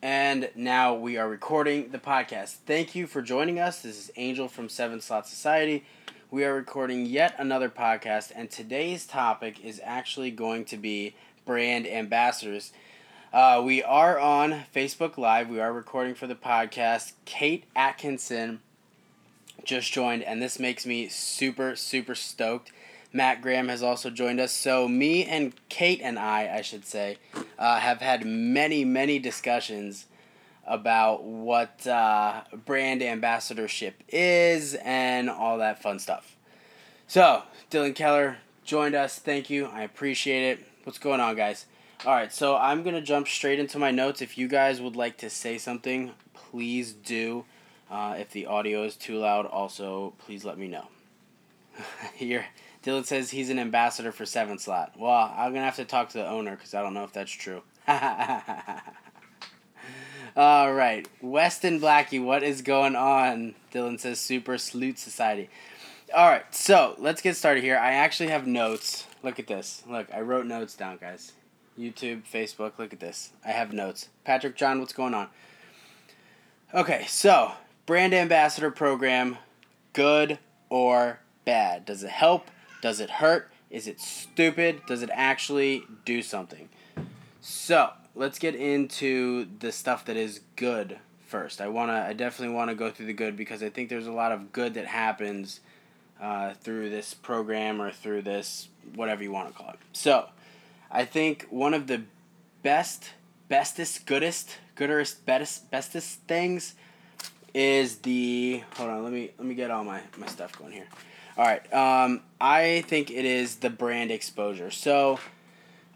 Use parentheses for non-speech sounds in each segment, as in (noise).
And now we are recording the podcast. Thank you for joining us. This is Angel from Seven Slot Society. We are recording yet another podcast, and today's topic is actually going to be brand ambassadors. Uh, we are on Facebook Live. We are recording for the podcast. Kate Atkinson just joined, and this makes me super, super stoked. Matt Graham has also joined us. So, me and Kate and I, I should say, uh, have had many, many discussions about what uh, brand ambassadorship is and all that fun stuff. So, Dylan Keller joined us. Thank you. I appreciate it. What's going on, guys? All right, so I'm going to jump straight into my notes. If you guys would like to say something, please do. Uh, if the audio is too loud, also, please let me know. (laughs) Here. Dylan says he's an ambassador for Seven Slot. Well, I'm gonna have to talk to the owner because I don't know if that's true. (laughs) All right, Weston Blackie, what is going on? Dylan says Super Salute Society. All right, so let's get started here. I actually have notes. Look at this. Look, I wrote notes down, guys. YouTube, Facebook. Look at this. I have notes. Patrick John, what's going on? Okay, so brand ambassador program, good or bad? Does it help? Does it hurt? Is it stupid? Does it actually do something? So, let's get into the stuff that is good first. I want to I definitely want to go through the good because I think there's a lot of good that happens uh, through this program or through this whatever you want to call it. So, I think one of the best bestest goodest goodest bestest bestest things is the hold on let me let me get all my my stuff going here all right. Um, I think it is the brand exposure. So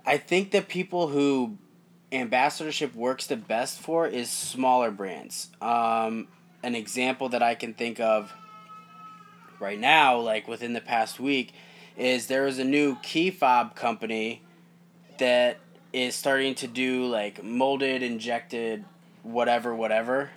I think the people who ambassadorship works the best for is smaller brands. Um, an example that I can think of right now, like within the past week, is there is a new key fob company that is starting to do like molded, injected, whatever, whatever.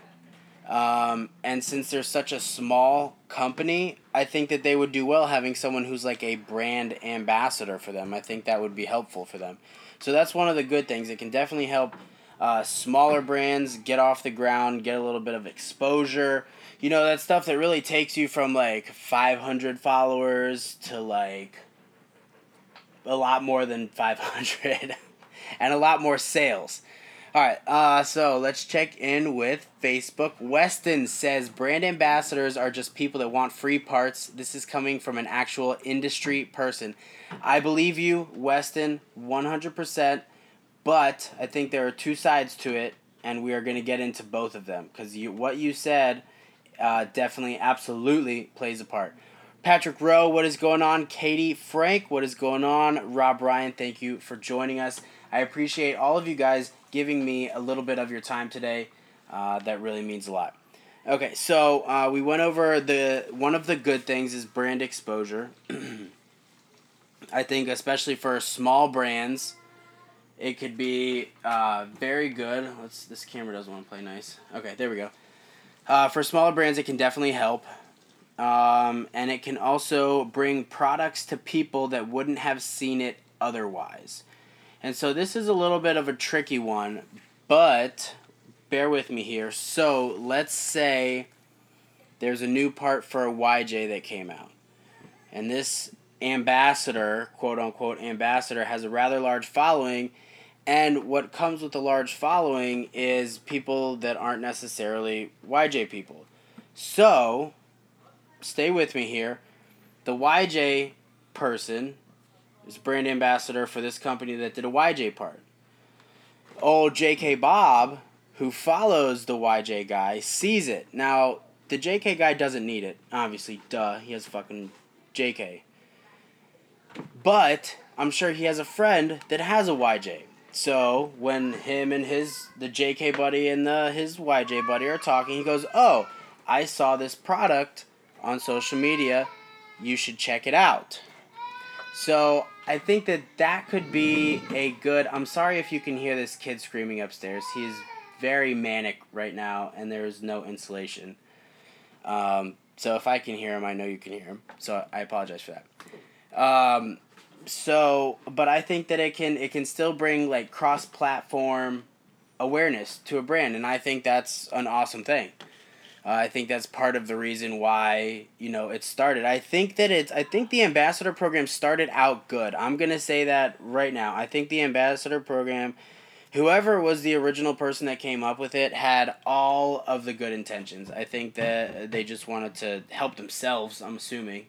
Um, and since they're such a small company, I think that they would do well having someone who's like a brand ambassador for them. I think that would be helpful for them. So that's one of the good things. It can definitely help uh, smaller brands get off the ground, get a little bit of exposure. You know, that stuff that really takes you from like 500 followers to like a lot more than 500 (laughs) and a lot more sales. All right, uh, so let's check in with Facebook. Weston says brand ambassadors are just people that want free parts. This is coming from an actual industry person. I believe you, Weston, 100%, but I think there are two sides to it, and we are going to get into both of them because you, what you said uh, definitely, absolutely plays a part. Patrick Rowe, what is going on? Katie Frank, what is going on? Rob Ryan, thank you for joining us. I appreciate all of you guys giving me a little bit of your time today. Uh, that really means a lot. Okay, so uh, we went over the one of the good things is brand exposure. (clears throat) I think especially for small brands, it could be uh, very good. Let's. This camera doesn't want to play nice. Okay, there we go. Uh, for smaller brands, it can definitely help. Um, and it can also bring products to people that wouldn't have seen it otherwise. And so this is a little bit of a tricky one, but bear with me here. So let's say there's a new part for a YJ that came out. And this ambassador, quote unquote ambassador, has a rather large following. And what comes with a large following is people that aren't necessarily YJ people. So, stay with me here. The YJ person is brand ambassador for this company that did a YJ part. Old JK Bob, who follows the YJ guy, sees it. Now, the JK guy doesn't need it. Obviously, duh, he has a fucking JK. But I'm sure he has a friend that has a YJ. So when him and his the JK buddy and the his YJ buddy are talking, he goes, "Oh, I saw this product on social media. You should check it out." So I think that that could be a good. I'm sorry if you can hear this kid screaming upstairs. He's very manic right now, and there's no insulation. Um, so if I can hear him, I know you can hear him. So I apologize for that. Um, so, but I think that it can it can still bring like cross platform awareness to a brand, and I think that's an awesome thing. Uh, I think that's part of the reason why you know it started. I think that it's. I think the ambassador program started out good. I'm gonna say that right now. I think the ambassador program, whoever was the original person that came up with it, had all of the good intentions. I think that they just wanted to help themselves. I'm assuming.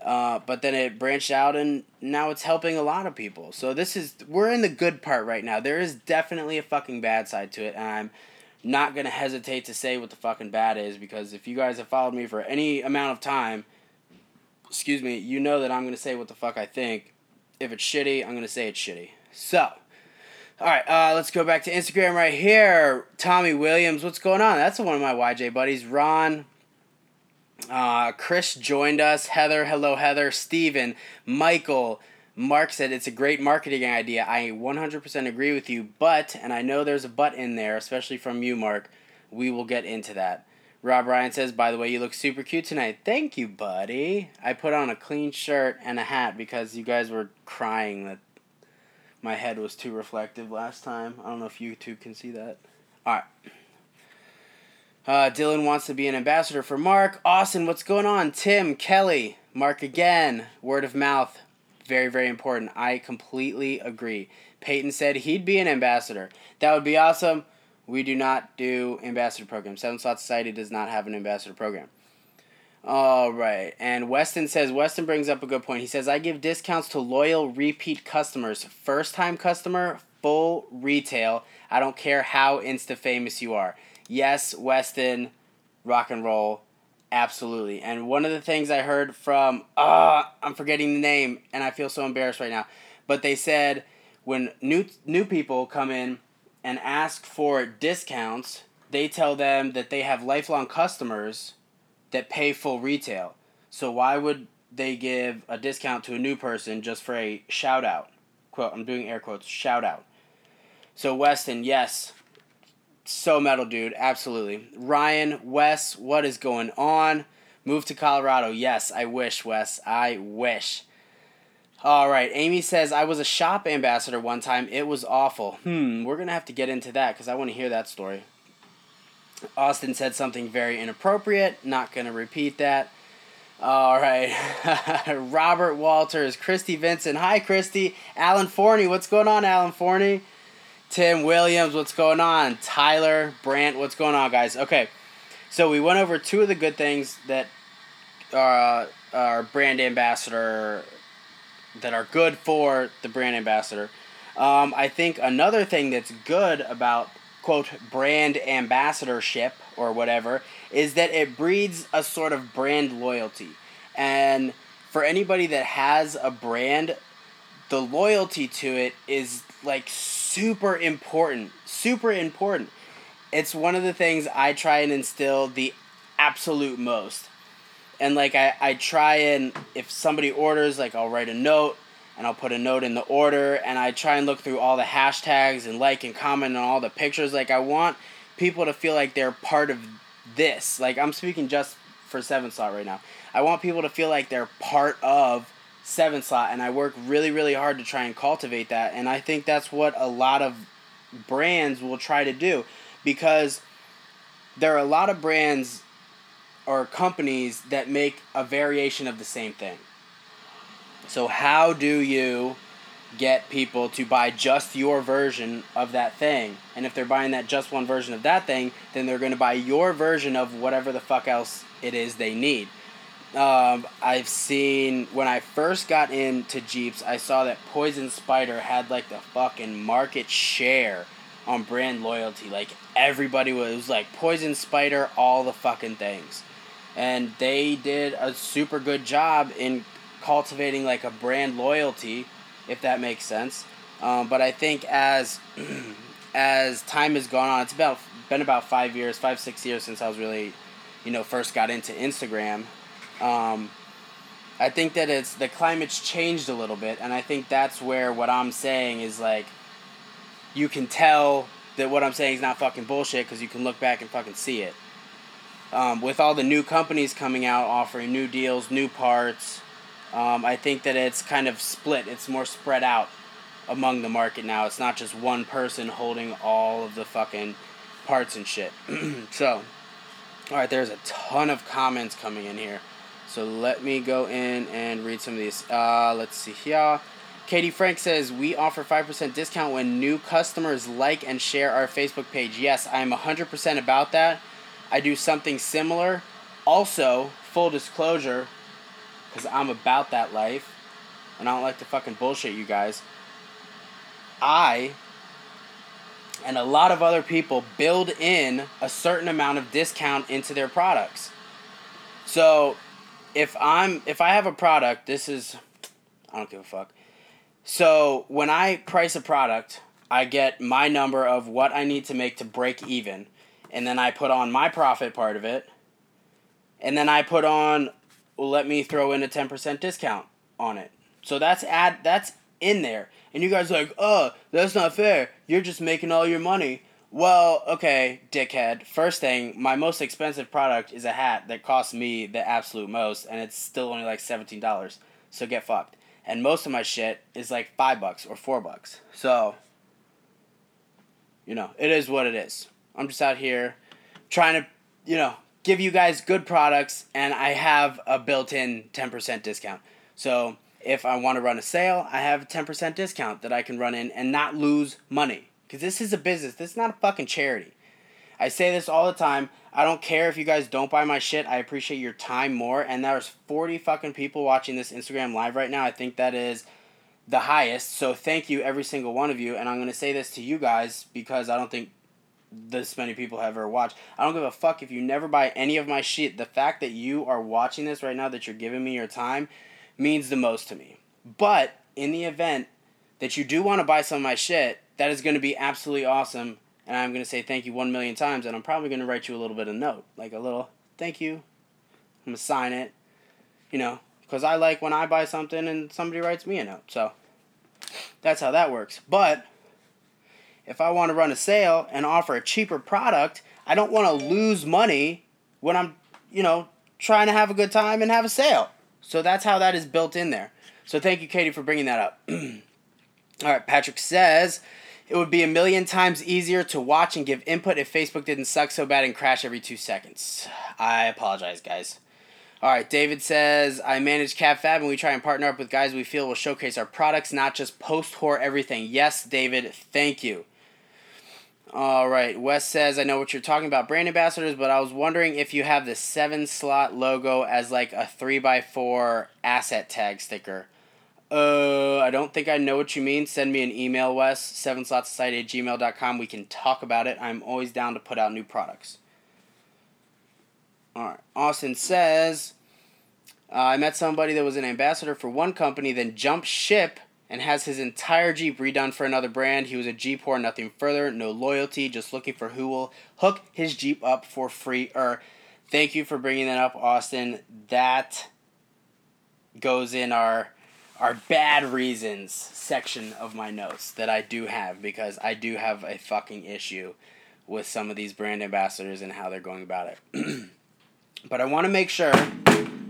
Uh, but then it branched out and now it's helping a lot of people. So this is we're in the good part right now. There is definitely a fucking bad side to it, and I'm not gonna hesitate to say what the fucking bad is because if you guys have followed me for any amount of time, excuse me, you know that I'm gonna say what the fuck I think. If it's shitty, I'm gonna say it's shitty. So, all right, uh, let's go back to Instagram right here. Tommy Williams, what's going on? That's one of my YJ buddies. Ron, uh, Chris joined us. Heather, hello Heather. Steven, Michael, Mark said it's a great marketing idea. I 100% agree with you, but, and I know there's a but in there, especially from you, Mark, we will get into that. Rob Ryan says, by the way, you look super cute tonight. Thank you, buddy. I put on a clean shirt and a hat because you guys were crying that my head was too reflective last time. I don't know if you two can see that. All right. Uh, Dylan wants to be an ambassador for Mark. Austin, what's going on? Tim, Kelly, Mark again. Word of mouth very, very important. I completely agree. Peyton said he'd be an ambassador. That would be awesome. We do not do ambassador programs. Seven Slot Society does not have an ambassador program. All right. And Weston says, Weston brings up a good point. He says, I give discounts to loyal repeat customers. First time customer, full retail. I don't care how insta famous you are. Yes, Weston, rock and roll. Absolutely. And one of the things I heard from uh I'm forgetting the name and I feel so embarrassed right now. But they said when new new people come in and ask for discounts, they tell them that they have lifelong customers that pay full retail. So why would they give a discount to a new person just for a shout out? Quote, I'm doing air quotes, shout out. So Weston, yes, so metal, dude. Absolutely. Ryan, Wes, what is going on? Move to Colorado. Yes, I wish, Wes. I wish. All right. Amy says, I was a shop ambassador one time. It was awful. Hmm, we're going to have to get into that because I want to hear that story. Austin said something very inappropriate. Not going to repeat that. All right. (laughs) Robert Walters, Christy Vincent. Hi, Christy. Alan Forney. What's going on, Alan Forney? Tim Williams, what's going on? Tyler Brandt, what's going on, guys? Okay, so we went over two of the good things that uh, our brand ambassador that are good for the brand ambassador. Um, I think another thing that's good about quote brand ambassadorship or whatever is that it breeds a sort of brand loyalty. And for anybody that has a brand, the loyalty to it is like super important. Super important. It's one of the things I try and instill the absolute most. And like I, I try and if somebody orders, like I'll write a note and I'll put a note in the order and I try and look through all the hashtags and like and comment on all the pictures. Like I want people to feel like they're part of this. Like I'm speaking just for seven slot right now. I want people to feel like they're part of seven slot and I work really really hard to try and cultivate that and I think that's what a lot of brands will try to do because there are a lot of brands or companies that make a variation of the same thing. So how do you get people to buy just your version of that thing? And if they're buying that just one version of that thing, then they're going to buy your version of whatever the fuck else it is they need. Um, I've seen when I first got into Jeeps, I saw that Poison Spider had like the fucking market share on brand loyalty. Like everybody was, was like Poison Spider, all the fucking things, and they did a super good job in cultivating like a brand loyalty, if that makes sense. Um, but I think as (clears throat) as time has gone on, it's about been about five years, five six years since I was really, you know, first got into Instagram um, I think that it's the climate's changed a little bit, and I think that's where what I'm saying is like, you can tell that what I'm saying is not fucking bullshit because you can look back and fucking see it. Um, with all the new companies coming out offering new deals, new parts, um, I think that it's kind of split. It's more spread out. among the market now. It's not just one person holding all of the fucking parts and shit. (clears throat) so, all right, there's a ton of comments coming in here. So let me go in and read some of these. Uh, let's see here. Katie Frank says, We offer 5% discount when new customers like and share our Facebook page. Yes, I am 100% about that. I do something similar. Also, full disclosure, because I'm about that life, and I don't like to fucking bullshit you guys. I and a lot of other people build in a certain amount of discount into their products. So, if I'm if I have a product, this is I don't give a fuck. So, when I price a product, I get my number of what I need to make to break even, and then I put on my profit part of it. And then I put on let me throw in a 10% discount on it. So that's add that's in there. And you guys like, oh, that's not fair. You're just making all your money. Well, okay, dickhead. First thing, my most expensive product is a hat that costs me the absolute most, and it's still only like seventeen dollars. So get fucked. And most of my shit is like five bucks or four bucks. So, you know, it is what it is. I'm just out here trying to, you know, give you guys good products, and I have a built-in ten percent discount. So if I want to run a sale, I have a 10% discount that I can run in and not lose money. Because this is a business, this is not a fucking charity. I say this all the time. I don't care if you guys don't buy my shit. I appreciate your time more. And there's 40 fucking people watching this Instagram live right now. I think that is the highest. So thank you, every single one of you. And I'm going to say this to you guys because I don't think this many people have ever watched. I don't give a fuck if you never buy any of my shit. The fact that you are watching this right now, that you're giving me your time, means the most to me. But in the event that you do want to buy some of my shit, that is going to be absolutely awesome. And I'm going to say thank you one million times. And I'm probably going to write you a little bit of note, like a little thank you. I'm going to sign it, you know, because I like when I buy something and somebody writes me a note. So that's how that works. But if I want to run a sale and offer a cheaper product, I don't want to lose money when I'm, you know, trying to have a good time and have a sale. So that's how that is built in there. So thank you, Katie, for bringing that up. (clears throat) All right, Patrick says it would be a million times easier to watch and give input if Facebook didn't suck so bad and crash every two seconds. I apologize, guys. All right, David says I manage CabFab and we try and partner up with guys we feel will showcase our products, not just post whore everything. Yes, David, thank you. All right. Wes says, I know what you're talking about, brand ambassadors, but I was wondering if you have the seven slot logo as like a 3x4 asset tag sticker. Uh, I don't think I know what you mean. Send me an email, Wes, seven slot society at gmail.com. We can talk about it. I'm always down to put out new products. All right. Austin says, uh, I met somebody that was an ambassador for one company, then jumped ship and has his entire Jeep redone for another brand. He was a Jeep whore, nothing further, no loyalty, just looking for who will hook his Jeep up for free. Or thank you for bringing that up, Austin. That goes in our our bad reasons section of my notes that I do have because I do have a fucking issue with some of these brand ambassadors and how they're going about it. (clears throat) but I want to make sure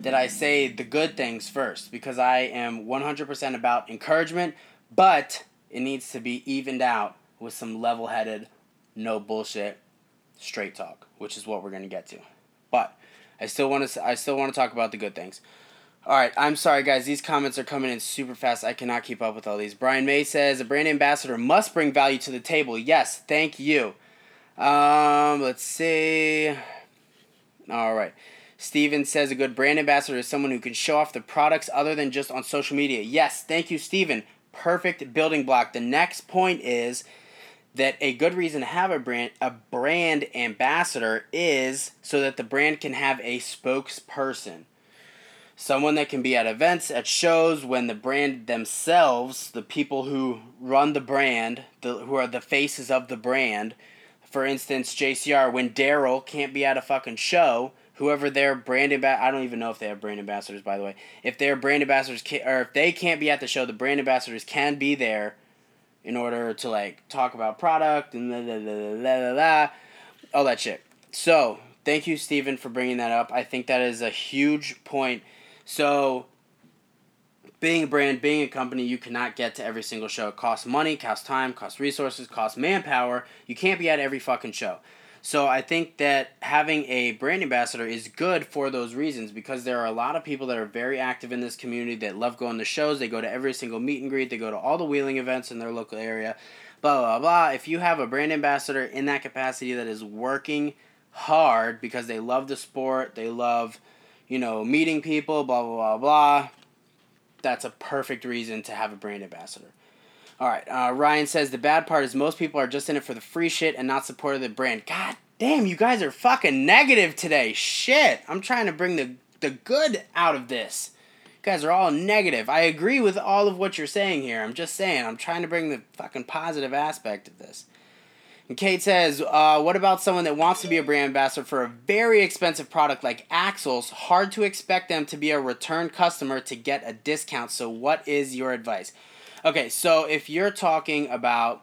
that I say the good things first because I am 100% about encouragement, but it needs to be evened out with some level headed, no bullshit, straight talk, which is what we're going to get to. But I still want to I still want to talk about the good things. All right, I'm sorry guys, these comments are coming in super fast. I cannot keep up with all these. Brian May says a brand ambassador must bring value to the table. Yes, thank you. Um, let's see. All right. Steven says a good brand ambassador is someone who can show off the products other than just on social media. Yes, thank you, Steven. Perfect building block. The next point is that a good reason to have a brand a brand ambassador is so that the brand can have a spokesperson. Someone that can be at events, at shows, when the brand themselves, the people who run the brand, the, who are the faces of the brand, for instance, JCR, when Daryl can't be at a fucking show, whoever their brand ambassador, I don't even know if they have brand ambassadors, by the way. If their brand ambassadors, can, or if they can't be at the show, the brand ambassadors can be there in order to like talk about product and la la la la la la, all that shit. So thank you, Stephen, for bringing that up. I think that is a huge point. So being a brand, being a company, you cannot get to every single show. It costs money, costs time, costs resources, costs manpower. You can't be at every fucking show. So I think that having a brand ambassador is good for those reasons because there are a lot of people that are very active in this community that love going to shows. They go to every single meet and greet. They go to all the wheeling events in their local area. Blah blah blah. If you have a brand ambassador in that capacity that is working hard because they love the sport, they love, you know, meeting people, blah blah blah blah. That's a perfect reason to have a brand ambassador. All right. Uh, Ryan says the bad part is most people are just in it for the free shit and not supportive of the brand. God damn, you guys are fucking negative today. Shit. I'm trying to bring the the good out of this. You guys are all negative. I agree with all of what you're saying here. I'm just saying. I'm trying to bring the fucking positive aspect of this. Kate says, uh, what about someone that wants to be a brand ambassador for a very expensive product like Axles? Hard to expect them to be a return customer to get a discount. So, what is your advice? Okay, so if you're talking about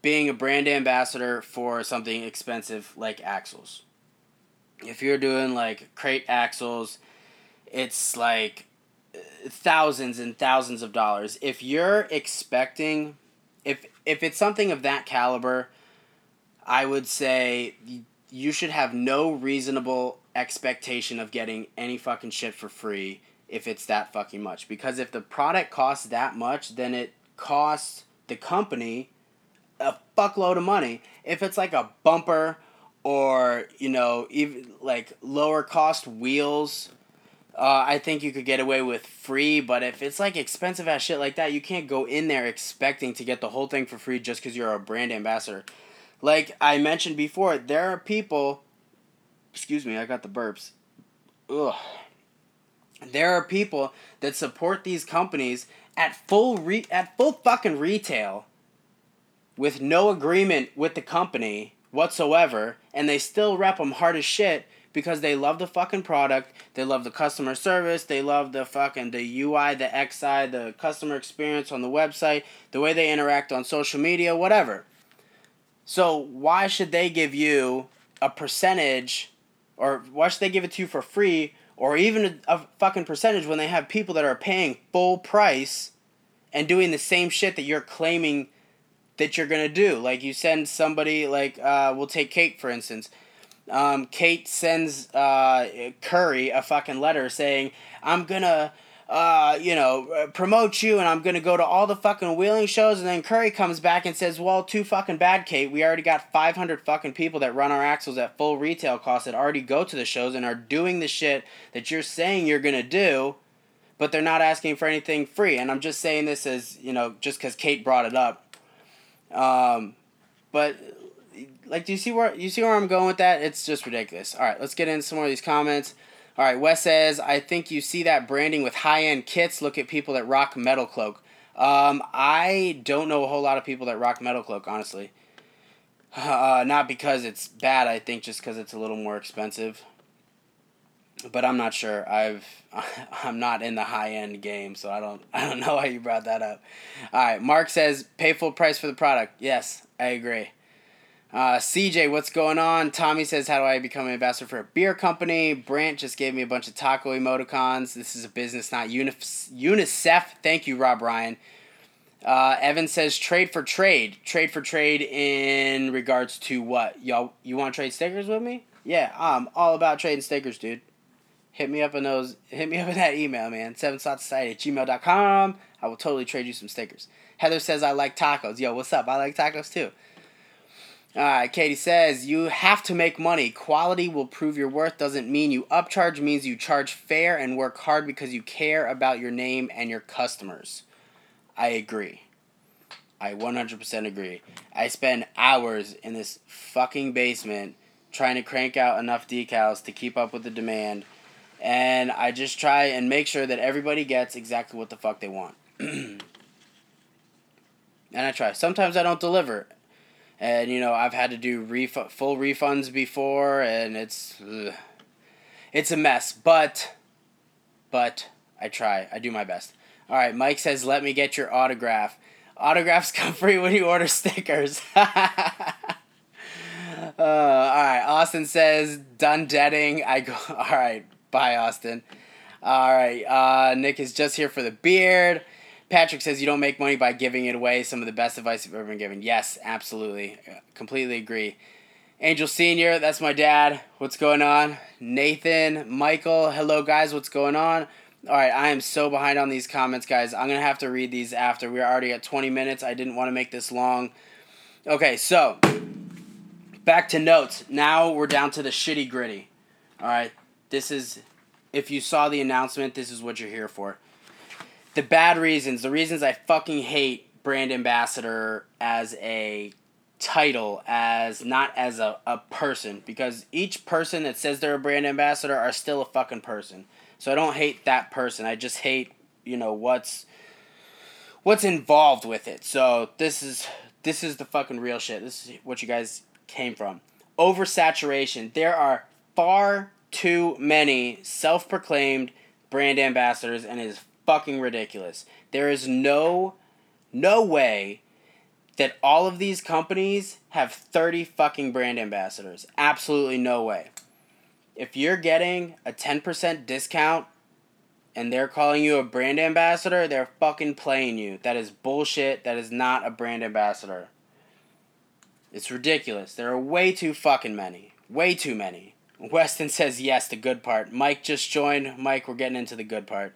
being a brand ambassador for something expensive like axles, if you're doing like crate axles, it's like thousands and thousands of dollars. If you're expecting, if if it's something of that caliber, I would say you should have no reasonable expectation of getting any fucking shit for free if it's that fucking much. Because if the product costs that much, then it costs the company a fuckload of money. If it's like a bumper or, you know, even like lower cost wheels, uh, I think you could get away with free. But if it's like expensive ass shit like that, you can't go in there expecting to get the whole thing for free just because you're a brand ambassador. Like I mentioned before, there are people. Excuse me, I got the burps. Ugh there are people that support these companies at full re- at full fucking retail with no agreement with the company whatsoever and they still rep them hard as shit because they love the fucking product, they love the customer service, they love the fucking the UI, the XI, the customer experience on the website, the way they interact on social media, whatever. So why should they give you a percentage or why should they give it to you for free or even a, a fucking percentage when they have people that are paying full price and doing the same shit that you're claiming that you're gonna do. Like you send somebody like uh, we'll take Kate for instance. Um, Kate sends uh, Currie a fucking letter saying, "I'm gonna uh, you know, uh, promote you and I'm going to go to all the fucking wheeling shows. And then Currie comes back and says, well, too fucking bad, Kate. We already got 500 fucking people that run our axles at full retail cost that already go to the shows and are doing the shit that you're saying you're going to do, but they're not asking for anything free. And I'm just saying this as, you know, just because Kate brought it up. Um, but like, do you see where you see where I'm going with that? It's just ridiculous. All right, let's get into some more of these comments. All right, Wes says, I think you see that branding with high end kits. Look at people that rock MetalCloak. Um, I don't know a whole lot of people that rock MetalCloak, honestly. (laughs) Uh, not because it's bad, I think just because it's a little more expensive. But I'm not sure. I've (laughs) I'm not in the high end game, so I don't (laughs) I don't know why you brought that up. All right, Mark says pay full price for the product. Yes, I agree. Uh, CJ, what's going on? Tommy says, How do I become an ambassador for a beer company? Brant just gave me a bunch of taco emoticons. This is a business, not UNICEF. Thank you, Rob Ryan. Uh, Evan says, Trade for trade. Trade for trade in regards to what? Y'all, you want to trade stickers with me? Yeah, I'm all about trading stickers, dude. Hit me up in those. Hit me up in that email, man. Seven Society at gmail.com. I will totally trade you some stickers. Heather says, I like tacos. Yo, what's up? I like tacos too. Right, Katie says you have to make money. Quality will prove your worth. Doesn't mean you upcharge. Means you charge fair and work hard because you care about your name and your customers. I agree. I 100% agree. I spend hours in this fucking basement trying to crank out enough decals to keep up with the demand. And I just try and make sure that everybody gets exactly what the fuck they want. (clears throat) and I try. Sometimes I don't deliver and you know I've had to do ref- full refunds before, and it's ugh. it's a mess. But but I try. I do my best. All right, Mike says, "Let me get your autograph." Autographs (laughs) come free when you order stickers. (laughs) uh, all right, Austin says, "Done deading." I go. (laughs) All right, bye, Austin. All right. Uh, Nick is just here for the beard. Patrick says you don't make money by giving it away. Some of the best advice you've ever been given. Yes, absolutely. Completely agree. Angel Senior, that's my dad. What's going on? Nathan, Michael, hello guys, what's going on? All right, I am so behind on these comments, guys. I'm to have to read these after. We're already at 20 minutes. I didn't want to make this long. Okay, so back to notes. Now we're down to the shitty gritty. All right, this is, if you saw the announcement, this is what you're here for. The bad reasons, the reasons I fucking hate brand ambassador as a title as not as a, a person because each person that says they're a brand ambassador are still a fucking person. So I don't hate that person. I just hate, you know, what's what's involved with it. So this is this is the fucking real shit. This is what you guys came from. Oversaturation. There are far too many self-proclaimed brand ambassadors and it is fucking ridiculous. There is no no way that all of these companies have 30 fucking brand ambassadors. Absolutely no way. If you're getting a 10% discount and they're calling you a brand ambassador, they're fucking playing you. That is bullshit. That is not a brand ambassador. It's ridiculous. There are way too fucking many. Way too many. Weston says yes, the good part. Mike just joined. Mike, we're getting into the good part.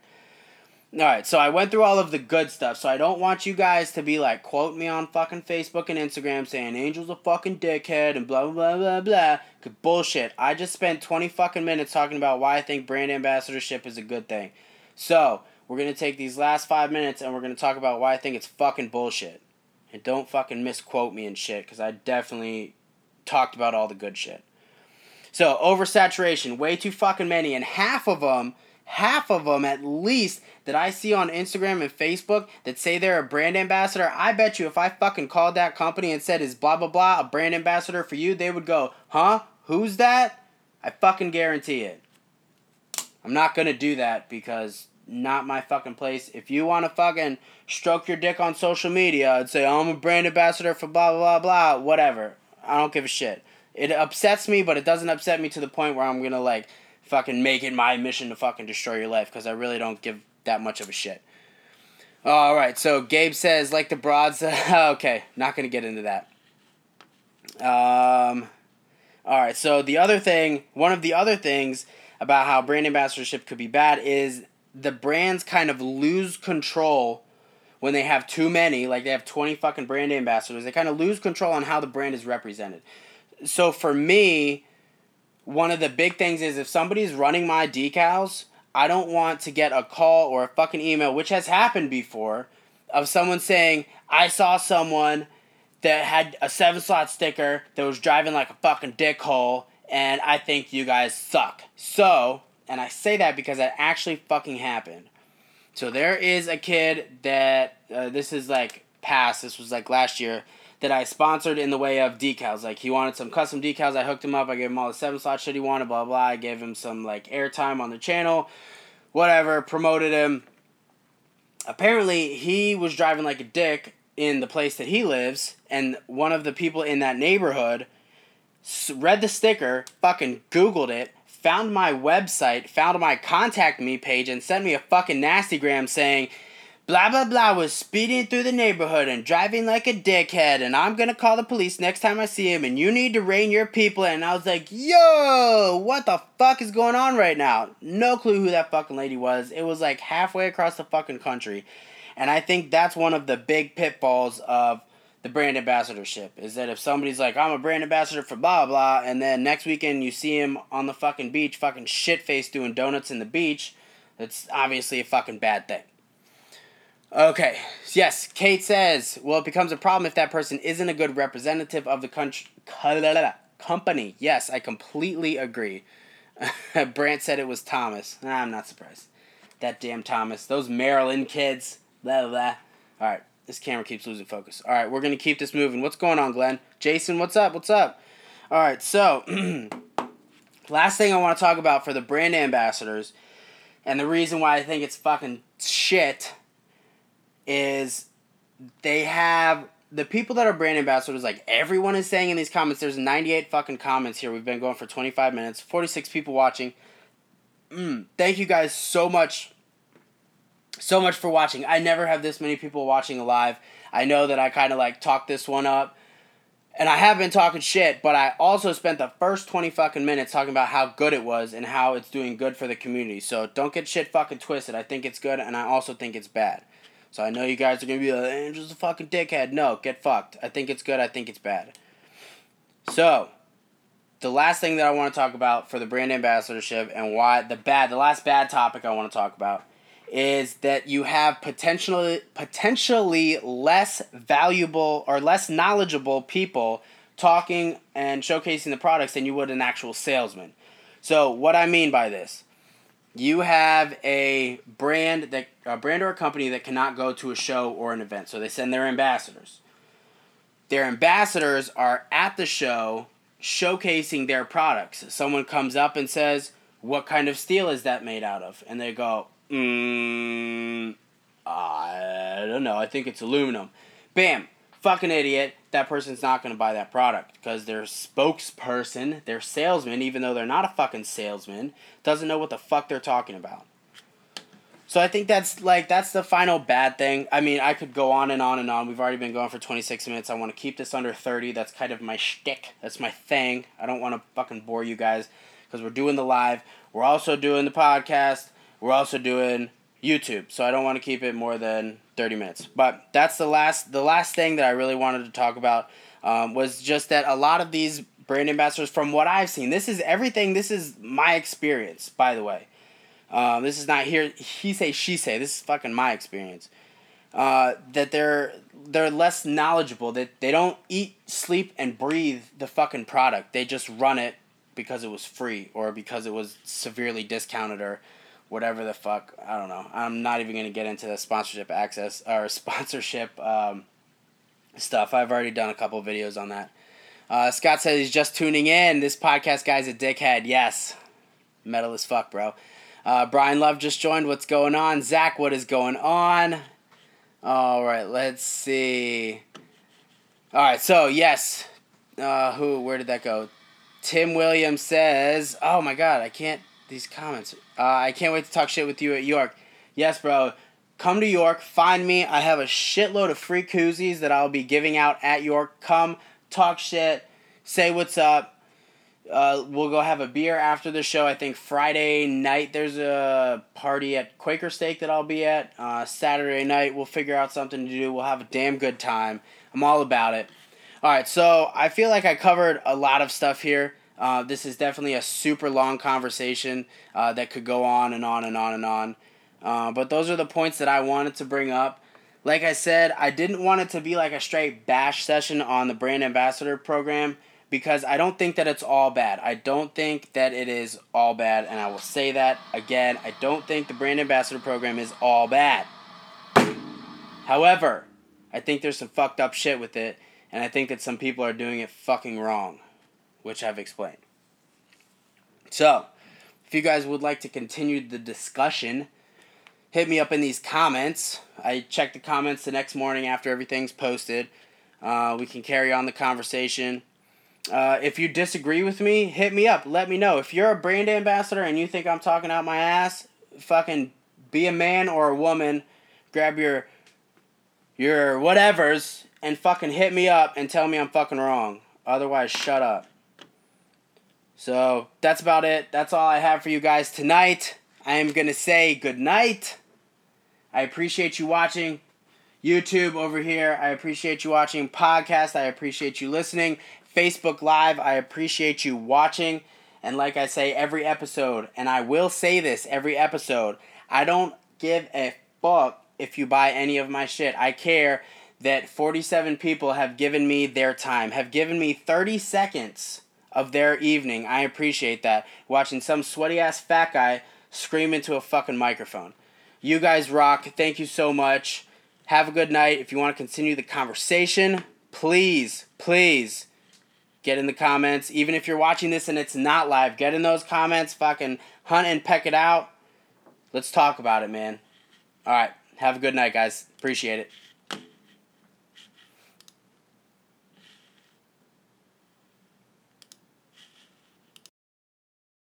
All right, so I went through all of the good stuff. So I don't want you guys to be like quote me on fucking Facebook and Instagram saying Angel's a fucking dickhead and blah blah blah blah. Cause bullshit. I just spent twenty fucking minutes talking about why I think brand ambassadorship is a good thing. So we're gonna take these last five minutes and we're gonna talk about why I think it's fucking bullshit. And don't fucking misquote me and shit, cause I definitely talked about all the good shit. So oversaturation, way too fucking many, and half of them half of them at least that I see on Instagram and Facebook that say they're a brand ambassador, I bet you if I fucking called that company and said is blah blah blah a brand ambassador for you, they would go, "Huh? Who's that?" I fucking guarantee it. I'm not to do that because not my fucking place. If you want to fucking stroke your dick on social media and say I'm a brand ambassador for blah blah blah, blah whatever. I don't give a shit. It upsets me, but it doesn't upset me to the point where I'm to like fucking make it my mission to fucking destroy your life because I really don't give that much of a shit. All right, so Gabe says like the broads. (laughs) okay, not gonna get into that. Um, all right, so the other thing, one of the other things about how brand ambassadorship could be bad is the brands kind of lose control when they have too many, like they have 20 fucking brand ambassadors, they kind of lose control on how the brand is represented. So for me, one of the big things is if somebody's running my decals, I don't want to get a call or a fucking email, which has happened before, of someone saying, I saw someone that had a seven slot sticker that was driving like a fucking dickhole, and I think you guys suck. So, and I say that because that actually fucking happened. So there is a kid that, uh, this is like past, this was like last year that I sponsored in the way of decals. Like he wanted some custom decals. I hooked him up. I gave him all the seven slot shit he wanted. Blah blah. I gave him some like airtime on the channel, whatever. Promoted him. Apparently, he was driving like a dick in the place that he lives, and one of the people in that neighborhood read the sticker, fucking Googled it, found my website, found my contact me page, and sent me a fucking nasty gram saying blah blah blah was speeding through the neighborhood and driving like a dickhead and I'm gonna call the police next time I see him and you need to rein your people in. And I was like, yo, what the fuck is going on right now? No clue who that fucking lady was. It was like halfway across the fucking country. And I think that's one of the big pitfalls of the brand ambassadorship is that if somebody's like, I'm a brand ambassador for blah blah, and then next weekend you see him on the fucking beach, fucking shit faced doing donuts in the beach, that's obviously a fucking bad thing. Okay. Yes, Kate says, well, it becomes a problem if that person isn't a good representative of the country, company. Yes, I completely agree. (laughs) Brant said it was Thomas. Nah, I'm not surprised. That damn Thomas. Those Maryland kids. Blah, blah. All right. This camera keeps losing focus. All right, we're going to keep this moving. What's going on, Glenn? Jason, what's up? What's up? All right, so (clears throat) last thing I want to talk about for the brand ambassadors and the reason why I think it's fucking shit is they have the people that are brand ambassadors, like everyone is saying in these comments, there's 98 fucking comments here. We've been going for 25 minutes, 46 people watching. mm, thank you guys so much so much for watching. I never have this many people watching live. I know that I kind of like talked this one up. And I have been talking shit, but I also spent the first 20 fucking minutes talking about how good it was and how it's doing good for the community. So don't get shit fucking twisted. I think it's good and I also think it's bad. So I know you guys are to be like, just a fucking dickhead. No, get fucked. I think it's good. I think it's bad. So, the last thing that I want to talk about for the brand ambassadorship and why the bad, the last bad topic I want to talk about is that you have potentially potentially less valuable or less knowledgeable people talking and showcasing the products than you would an actual salesman. So what I mean by this, you have a brand that a brand or a company that cannot go to a show or an event, so they send their ambassadors. Their ambassadors are at the show showcasing their products. Someone comes up and says, "What kind of steel is that made out of?" And they go, Mm, I don't know. I think it's aluminum. Bam. Fucking idiot. That person's not going to buy that product because their spokesperson, their salesman, even though they're not a fucking salesman, doesn't know what the fuck they're talking about. So I think that's like that's the final bad thing. I mean, I could go on and on and on. We've already been going for 26 minutes. I want to keep this under 30. That's kind of my shtick. That's my thing. I don't want to fucking bore you guys because we're doing the live. We're also doing the podcast. We're also doing YouTube, so I don't want to keep it more than 30 minutes. But that's the last the last thing that I really wanted to talk about um, was just that a lot of these brand ambassadors, from what I've seen, this is everything. This is my experience, by the way. Um, this is not here. He say she say. This is fucking my experience. Uh, that they're they're less knowledgeable. That they don't eat, sleep, and breathe the fucking product. They just run it because it was free or because it was severely discounted or whatever the fuck. I don't know. I'm not even gonna get into the sponsorship access or (laughs) sponsorship um, stuff. I've already done a couple videos on that. Uh, Scott says he's just tuning in. This podcast guy's a dickhead. Yes, metal as fuck, bro. Uh, Brian Love just joined. What's going on? Zach, what is going on? All right, let's see. All right, so yes, uh, who? Where did that go? Tim Williams says, "Oh my God, I can't these comments. Uh, I can't wait to talk shit with you at York. Yes, bro. Come to York. Find me. I have a shitload of free koozies that I'll be giving out at York. Come, talk shit, say what's up. Uh, we'll go have a beer after the show. I think Friday night there's a party at Quaker Steak that I'll be at. Uh, Saturday night we'll figure out something to do. We'll have a damn good time. I'm all about it. All right, so I feel like I covered a lot of stuff here. Uh, this is definitely a super long conversation uh, that could go on and on and on and on. Uh, but those are the points that I wanted to bring up. Like I said, I didn't want it to be like a straight bash session on the brand ambassador program because I don't think that it's all bad. I don't think that it is all bad, and I will say that again. I don't think the brand ambassador program is all bad. However, I think there's some fucked up shit with it, and I think that some people are doing it fucking wrong which I've explained. So, if you guys would like to continue the discussion, hit me up in these comments. I check the comments the next morning after everything's posted. Uh, we can carry on the conversation. Uh, if you disagree with me, hit me up. Let me know. If you're a brand ambassador and you think I'm talking out my ass, fucking be a man or a woman. Grab your your whatevers and fucking hit me up and tell me I'm fucking wrong. Otherwise, shut up. So that's about it. That's all I have for you guys tonight. I am going to say good night. I appreciate you watching YouTube over here. I appreciate you watching podcast. I appreciate you listening. Facebook Live. I appreciate you watching. And like I say every episode, and I will say this every episode, I don't give a fuck if you buy any of my shit. I care that 47 people have given me their time, have given me 30 seconds of their evening. I appreciate that. Watching some sweaty ass fat guy scream into a fucking microphone. You guys rock. Thank you so much. Have a good night. If you want to continue the conversation, please, please get in the comments. Even if you're watching this and it's not live, get in those comments. Fucking hunt and peck it out. Let's talk about it, man. All right. Have a good night, guys. Appreciate it.